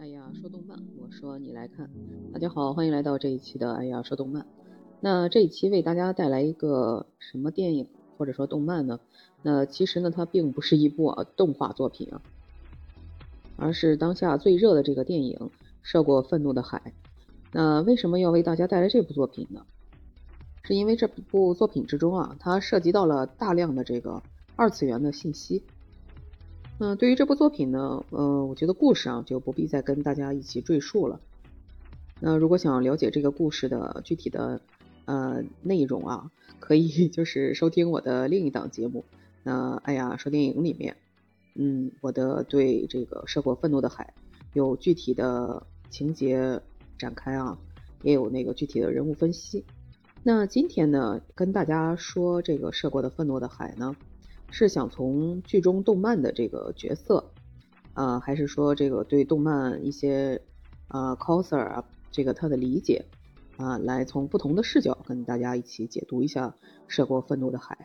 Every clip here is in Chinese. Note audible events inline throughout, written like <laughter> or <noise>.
哎呀，说动漫，我说你来看。大家好，欢迎来到这一期的哎呀说动漫。那这一期为大家带来一个什么电影或者说动漫呢？那其实呢，它并不是一部动画作品啊，而是当下最热的这个电影《涉过愤怒的海》。那为什么要为大家带来这部作品呢？是因为这部作品之中啊，它涉及到了大量的这个二次元的信息。嗯，对于这部作品呢，呃，我觉得故事啊就不必再跟大家一起赘述了。那如果想了解这个故事的具体的呃内容啊，可以 <laughs> 就是收听我的另一档节目。那哎呀，说电影里面，嗯，我的对这个涉过愤怒的海有具体的情节展开啊，也有那个具体的人物分析。那今天呢，跟大家说这个涉过的愤怒的海呢。是想从剧中动漫的这个角色，啊，还是说这个对动漫一些啊 coser 啊，这个他的理解啊，来从不同的视角跟大家一起解读一下《涉过愤怒的海》。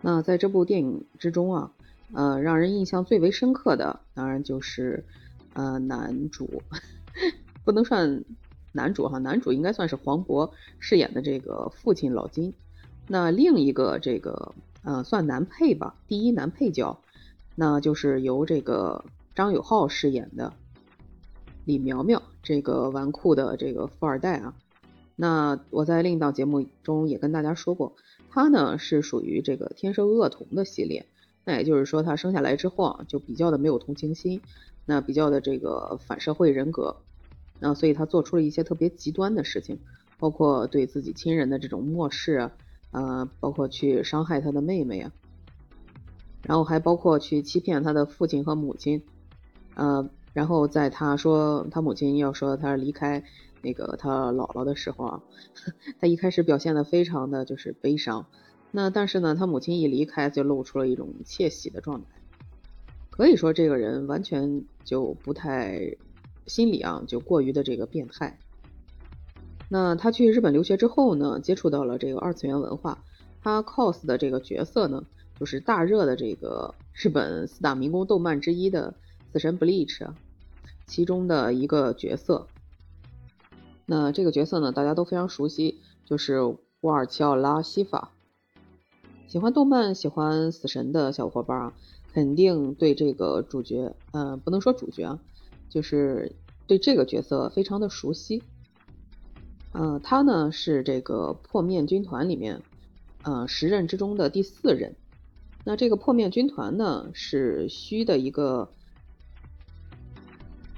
那在这部电影之中啊，呃，让人印象最为深刻的，当然就是呃男主，<laughs> 不能算男主哈，男主应该算是黄渤饰演的这个父亲老金。那另一个这个。呃，算男配吧，第一男配角，那就是由这个张友浩饰演的李苗苗，这个纨绔的这个富二代啊。那我在另一档节目中也跟大家说过，他呢是属于这个天生恶童的系列，那也就是说他生下来之后啊，就比较的没有同情心，那比较的这个反社会人格，那所以他做出了一些特别极端的事情，包括对自己亲人的这种漠视啊。呃，包括去伤害他的妹妹啊，然后还包括去欺骗他的父亲和母亲，呃，然后在他说他母亲要说他离开那个他姥姥的时候啊，<laughs> 他一开始表现的非常的就是悲伤，那但是呢，他母亲一离开就露出了一种窃喜的状态，可以说这个人完全就不太心理啊，就过于的这个变态。那他去日本留学之后呢，接触到了这个二次元文化。他 cos 的这个角色呢，就是大热的这个日本四大民工动漫之一的《死神 Bleach》其中的一个角色。那这个角色呢，大家都非常熟悉，就是乌尔齐奥拉西法。喜欢动漫、喜欢死神的小伙伴啊，肯定对这个主角，嗯，不能说主角啊，就是对这个角色非常的熟悉。嗯，他呢是这个破面军团里面，呃，十任之中的第四任。那这个破面军团呢，是虚的一个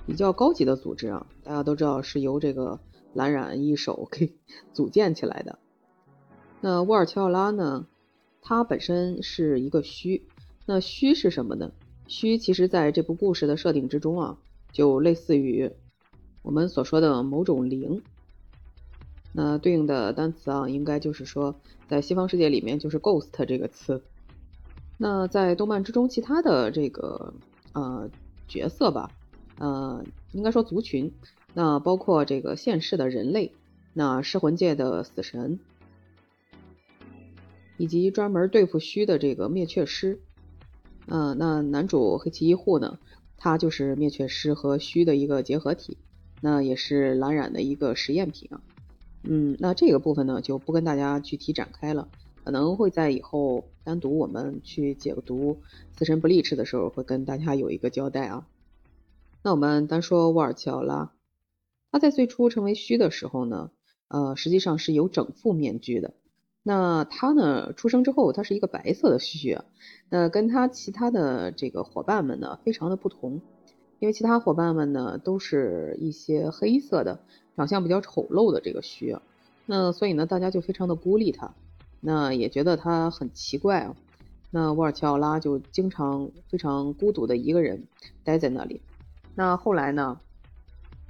比较高级的组织啊。大家都知道是由这个蓝染一手给 <laughs> 组建起来的。那沃尔乔奥拉呢，他本身是一个虚。那虚是什么呢？虚其实在这部故事的设定之中啊，就类似于我们所说的某种灵。那对应的单词啊，应该就是说，在西方世界里面就是 ghost 这个词。那在动漫之中，其他的这个呃角色吧，呃，应该说族群，那包括这个现世的人类，那噬魂界的死神，以及专门对付虚的这个灭却师。嗯，那男主黑崎一护呢，他就是灭却师和虚的一个结合体，那也是蓝染的一个实验品啊。嗯，那这个部分呢就不跟大家具体展开了，可能会在以后单独我们去解读《死神不利齿》的时候会跟大家有一个交代啊。那我们单说沃尔齐奥拉，他在最初成为虚的时候呢，呃，实际上是有整副面具的。那他呢出生之后，他是一个白色的虚啊，那跟他其他的这个伙伴们呢非常的不同，因为其他伙伴们呢都是一些黑色的。长相比较丑陋的这个虚，那所以呢，大家就非常的孤立他，那也觉得他很奇怪啊。那沃尔乔奥拉就经常非常孤独的一个人待在那里。那后来呢，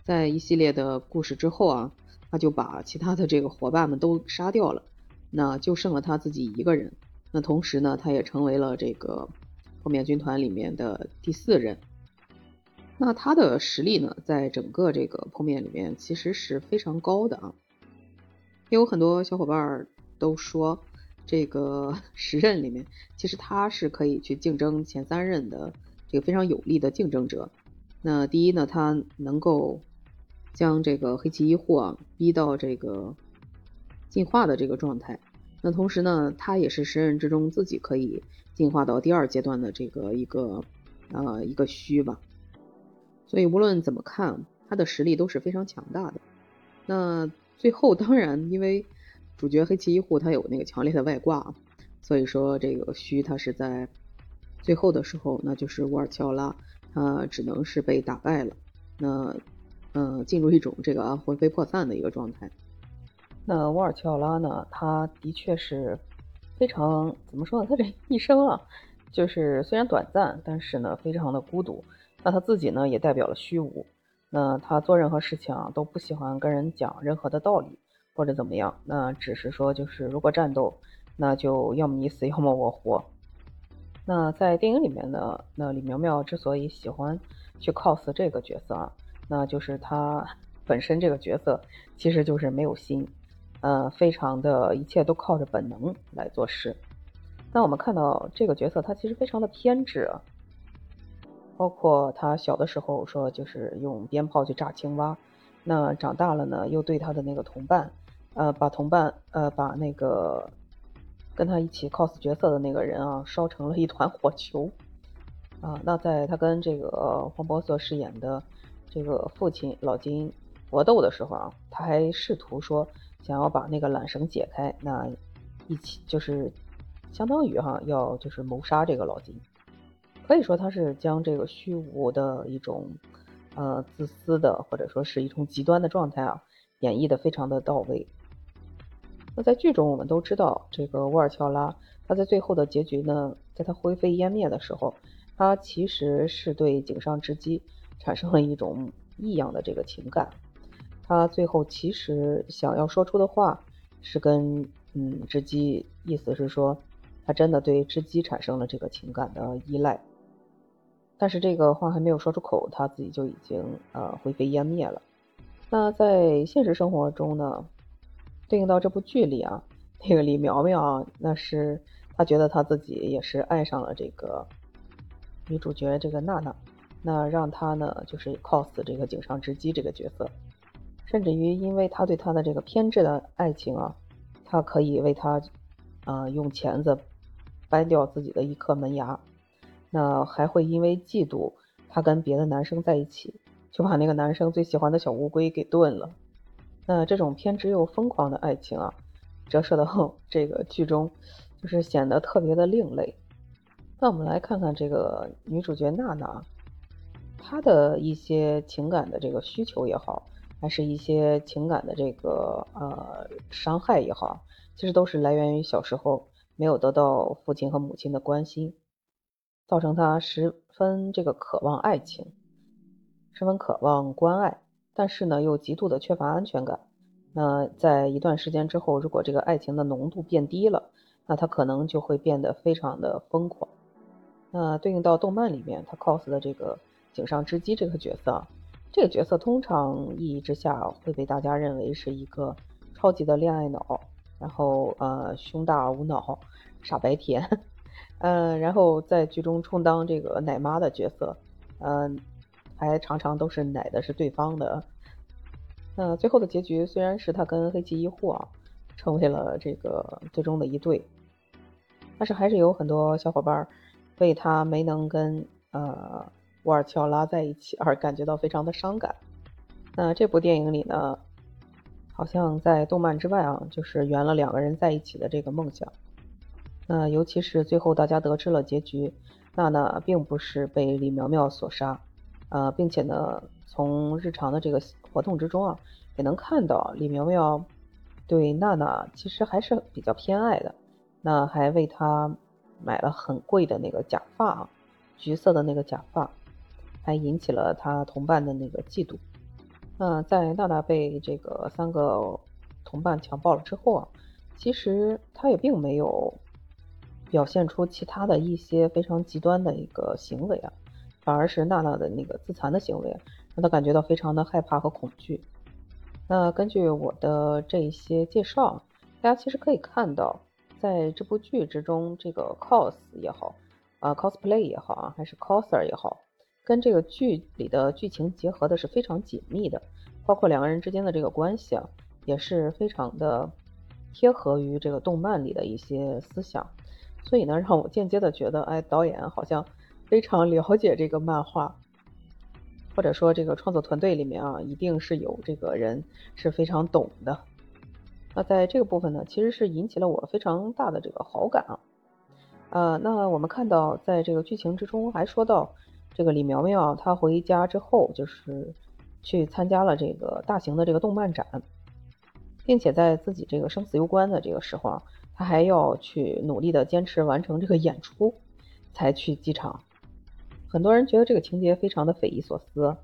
在一系列的故事之后啊，他就把其他的这个伙伴们都杀掉了，那就剩了他自己一个人。那同时呢，他也成为了这个破灭军团里面的第四人。那他的实力呢，在整个这个破面里面其实是非常高的啊。也有很多小伙伴都说，这个 <laughs> 十任里面，其实他是可以去竞争前三任的这个非常有力的竞争者。那第一呢，他能够将这个黑棋一护逼到这个进化的这个状态。那同时呢，他也是十人之中自己可以进化到第二阶段的这个一个呃一个虚吧。所以无论怎么看，他的实力都是非常强大的。那最后当然，因为主角黑崎一护他有那个强烈的外挂，所以说这个虚他是在最后的时候，那就是乌尔乔拉，他只能是被打败了。那呃进入一种这个魂飞魄散的一个状态。那沃尔乔拉呢？他的确是非常怎么说呢？他这一生啊，就是虽然短暂，但是呢，非常的孤独。那他自己呢，也代表了虚无。那他做任何事情啊，都不喜欢跟人讲任何的道理或者怎么样。那只是说，就是如果战斗，那就要么你死，要么我活。那在电影里面呢，那李苗苗之所以喜欢去 cos 这个角色啊，那就是他本身这个角色其实就是没有心。呃，非常的一切都靠着本能来做事。那我们看到这个角色，他其实非常的偏执啊，包括他小的时候说就是用鞭炮去炸青蛙，那长大了呢，又对他的那个同伴，呃，把同伴呃把那个跟他一起 cos 角色的那个人啊烧成了一团火球啊。那在他跟这个黄渤所饰演的这个父亲老金搏斗的时候啊，他还试图说。想要把那个缆绳解开，那一起就是相当于哈要就是谋杀这个老金，可以说他是将这个虚无的一种呃自私的或者说是一种极端的状态啊演绎的非常的到位。那在剧中我们都知道，这个沃尔乔拉他在最后的结局呢，在他灰飞烟灭的时候，他其实是对井上直姬产生了一种异样的这个情感。他最后其实想要说出的话是跟嗯织姬，意思是说他真的对织姬产生了这个情感的依赖，但是这个话还没有说出口，他自己就已经呃灰飞烟灭了。那在现实生活中呢，对应到这部剧里啊，那个李苗苗啊，那是他觉得他自己也是爱上了这个女主角这个娜娜，那让他呢就是 cos 这个井上织姬这个角色。甚至于，因为他对他的这个偏执的爱情啊，他可以为他，啊，用钳子掰掉自己的一颗门牙，那还会因为嫉妒他跟别的男生在一起，就把那个男生最喜欢的小乌龟给炖了。那这种偏执又疯狂的爱情啊，折射到 <laughs> 这个剧中，就是显得特别的另类。那我们来看看这个女主角娜娜，她的一些情感的这个需求也好。还是一些情感的这个呃伤害也好，其实都是来源于小时候没有得到父亲和母亲的关心，造成他十分这个渴望爱情，十分渴望关爱，但是呢又极度的缺乏安全感。那在一段时间之后，如果这个爱情的浓度变低了，那他可能就会变得非常的疯狂。那对应到动漫里面，他 cos 的这个井上织姬这个角色。这个角色通常意义之下会被大家认为是一个超级的恋爱脑，然后呃胸大无脑，傻白甜，嗯，然后在剧中充当这个奶妈的角色，嗯，还常常都是奶的是对方的。那最后的结局虽然是他跟黑崎一护啊成为了这个最终的一对，但是还是有很多小伙伴为他没能跟呃。沃尔乔拉在一起而感觉到非常的伤感。那这部电影里呢，好像在动漫之外啊，就是圆了两个人在一起的这个梦想。那尤其是最后大家得知了结局，娜娜并不是被李苗苗所杀，呃，并且呢，从日常的这个活动之中啊，也能看到李苗苗对娜娜其实还是比较偏爱的。那还为她买了很贵的那个假发啊，橘色的那个假发。还引起了他同伴的那个嫉妒。那在娜娜被这个三个同伴强暴了之后啊，其实他也并没有表现出其他的一些非常极端的一个行为啊，反而是娜娜的那个自残的行为让他感觉到非常的害怕和恐惧。那根据我的这一些介绍，大家其实可以看到，在这部剧之中，这个 cos 也好，啊 cosplay 也好啊，还是 coser 也好。跟这个剧里的剧情结合的是非常紧密的，包括两个人之间的这个关系啊，也是非常的贴合于这个动漫里的一些思想，所以呢，让我间接的觉得，哎，导演好像非常了解这个漫画，或者说这个创作团队里面啊，一定是有这个人是非常懂的。那在这个部分呢，其实是引起了我非常大的这个好感啊。呃，那我们看到在这个剧情之中还说到。这个李苗苗，她回家之后就是去参加了这个大型的这个动漫展，并且在自己这个生死攸关的这个时候啊，他还要去努力的坚持完成这个演出，才去机场。很多人觉得这个情节非常的匪夷所思，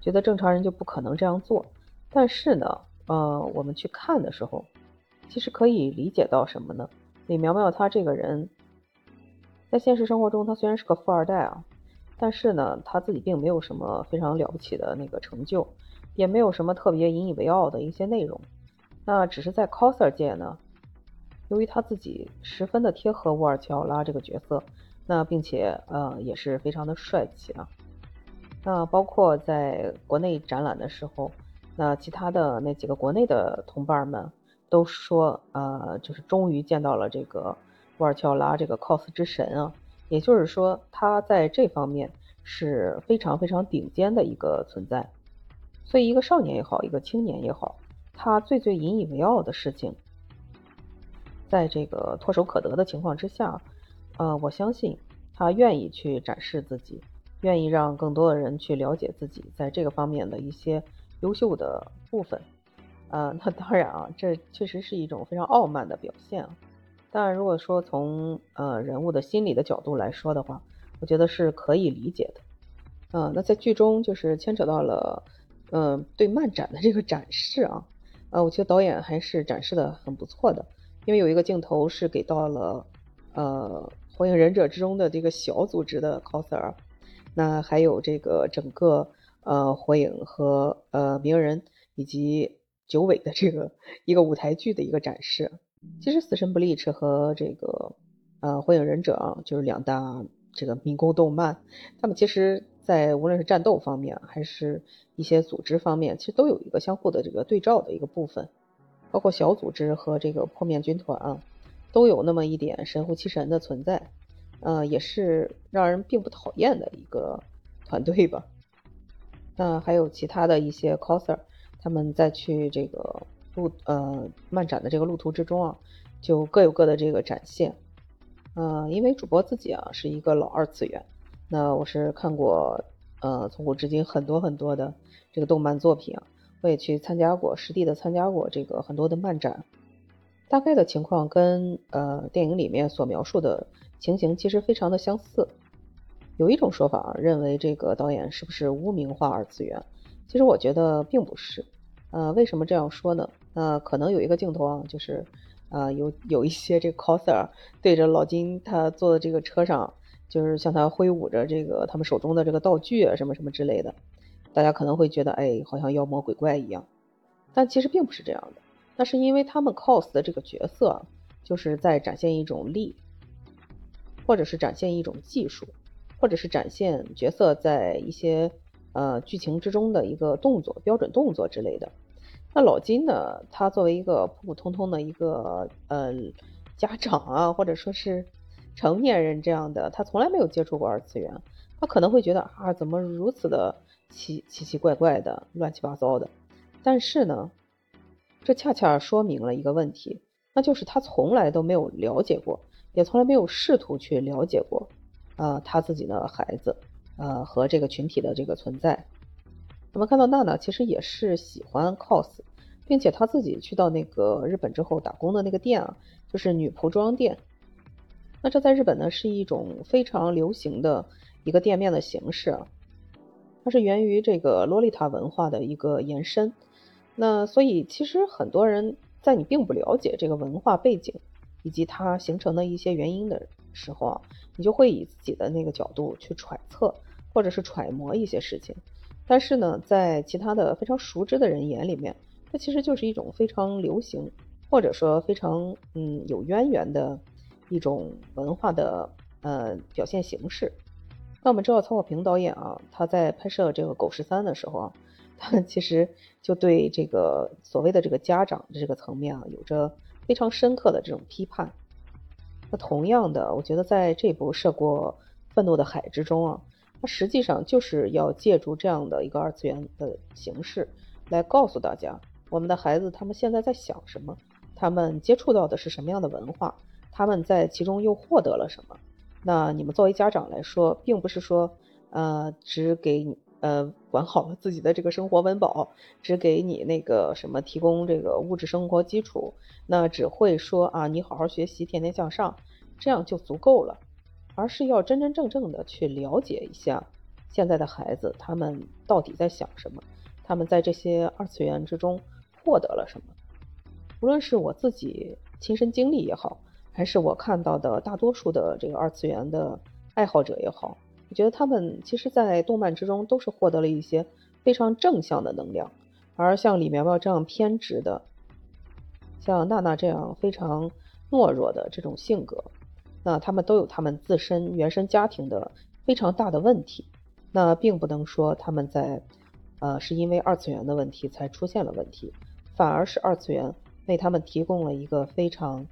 觉得正常人就不可能这样做。但是呢，呃，我们去看的时候，其实可以理解到什么呢？李苗苗她这个人，在现实生活中，她虽然是个富二代啊。但是呢，她自己并没有什么非常了不起的那个成就，也没有什么特别引以为傲的一些内容。那只是在 coser 界呢，由于他自己十分的贴合沃尔乔拉这个角色，那并且呃也是非常的帅气啊。那包括在国内展览的时候，那其他的那几个国内的同伴们都说，呃，就是终于见到了这个沃尔乔拉这个 cos 之神啊。也就是说，他在这方面是非常非常顶尖的一个存在。所以，一个少年也好，一个青年也好，他最最引以为傲的事情，在这个唾手可得的情况之下，呃，我相信他愿意去展示自己，愿意让更多的人去了解自己在这个方面的一些优秀的部分。呃，那当然啊，这确实是一种非常傲慢的表现啊。当然，如果说从呃人物的心理的角度来说的话，我觉得是可以理解的。嗯，那在剧中就是牵扯到了，嗯，对漫展的这个展示啊，呃，我觉得导演还是展示的很不错的。因为有一个镜头是给到了呃火影忍者之中的这个小组织的 coser，那还有这个整个呃火影和呃鸣人以及九尾的这个一个舞台剧的一个展示。其实《死神 Bleach》和这个呃《火影忍者》啊，就是两大这个民工动漫，他们其实在无论是战斗方面，还是一些组织方面，其实都有一个相互的这个对照的一个部分。包括小组织和这个破面军团啊，都有那么一点神乎其神的存在，呃，也是让人并不讨厌的一个 <laughs> 团队吧。那还有其他的一些 coser，他们再去这个。路呃漫展的这个路途之中啊，就各有各的这个展现。呃，因为主播自己啊是一个老二次元，那我是看过呃从古至今很多很多的这个动漫作品啊，我也去参加过实地的参加过这个很多的漫展，大概的情况跟呃电影里面所描述的情形其实非常的相似。有一种说法认为这个导演是不是污名化二次元？其实我觉得并不是。呃，为什么这样说呢？那可能有一个镜头啊，就是，呃，有有一些这个 coser 对着老金他坐的这个车上，就是向他挥舞着这个他们手中的这个道具啊，什么什么之类的，大家可能会觉得，哎，好像妖魔鬼怪一样，但其实并不是这样的。那是因为他们 cos 的这个角色，就是在展现一种力，或者是展现一种技术，或者是展现角色在一些呃剧情之中的一个动作、标准动作之类的。那老金呢？他作为一个普普通通的一个呃家长啊，或者说是成年人这样的，他从来没有接触过二次元，他可能会觉得啊，怎么如此的奇奇奇怪怪的、乱七八糟的。但是呢，这恰恰说明了一个问题，那就是他从来都没有了解过，也从来没有试图去了解过，呃，他自己的孩子，呃，和这个群体的这个存在。我们看到娜娜其实也是喜欢 cos，并且她自己去到那个日本之后打工的那个店啊，就是女仆装店。那这在日本呢是一种非常流行的一个店面的形式啊，它是源于这个洛丽塔文化的一个延伸。那所以其实很多人在你并不了解这个文化背景以及它形成的一些原因的时候啊，你就会以自己的那个角度去揣测或者是揣摩一些事情。但是呢，在其他的非常熟知的人眼里面，它其实就是一种非常流行，或者说非常嗯有渊源的一种文化的呃表现形式。那我们知道曹保平导演啊，他在拍摄这个《狗十三》的时候啊，他其实就对这个所谓的这个家长的这个层面啊，有着非常深刻的这种批判。那同样的，我觉得在这部《涉过愤怒的海》之中啊，它实际上就是要借助这样的一个二次元的形式，来告诉大家，我们的孩子他们现在在想什么，他们接触到的是什么样的文化，他们在其中又获得了什么。那你们作为家长来说，并不是说，呃，只给呃管好了自己的这个生活温饱，只给你那个什么提供这个物质生活基础，那只会说啊，你好好学习，天天向上，这样就足够了，而是要真真正正的去了解一下现在的孩子他们到底在想什么，他们在这些二次元之中获得了什么，无论是我自己亲身经历也好。还是我看到的大多数的这个二次元的爱好者也好，我觉得他们其实，在动漫之中都是获得了一些非常正向的能量。而像李苗苗这样偏执的，像娜娜这样非常懦弱的这种性格，那他们都有他们自身原生家庭的非常大的问题。那并不能说他们在，呃，是因为二次元的问题才出现了问题，反而是二次元为他们提供了一个非常。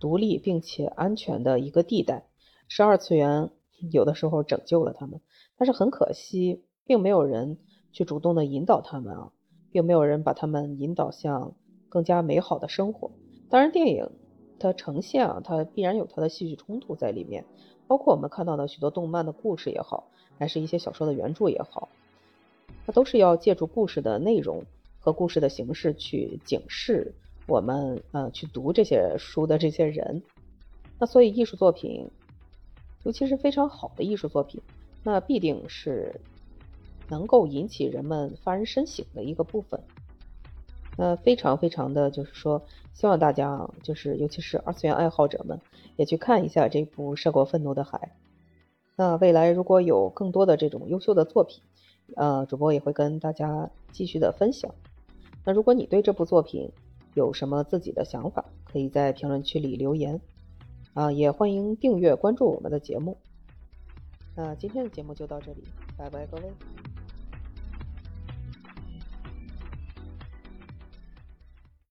独立并且安全的一个地带，是二次元有的时候拯救了他们，但是很可惜，并没有人去主动的引导他们啊，并没有人把他们引导向更加美好的生活。当然，电影它呈现啊，它必然有它的戏剧冲突在里面，包括我们看到的许多动漫的故事也好，还是一些小说的原著也好，它都是要借助故事的内容和故事的形式去警示。我们呃去读这些书的这些人，那所以艺术作品，尤其是非常好的艺术作品，那必定是能够引起人们发人深省的一个部分。那非常非常的就是说，希望大家就是尤其是二次元爱好者们，也去看一下这部《涉过愤怒的海》。那未来如果有更多的这种优秀的作品，呃，主播也会跟大家继续的分享。那如果你对这部作品，有什么自己的想法，可以在评论区里留言，啊，也欢迎订阅关注我们的节目。那今天的节目就到这里，拜拜，各位。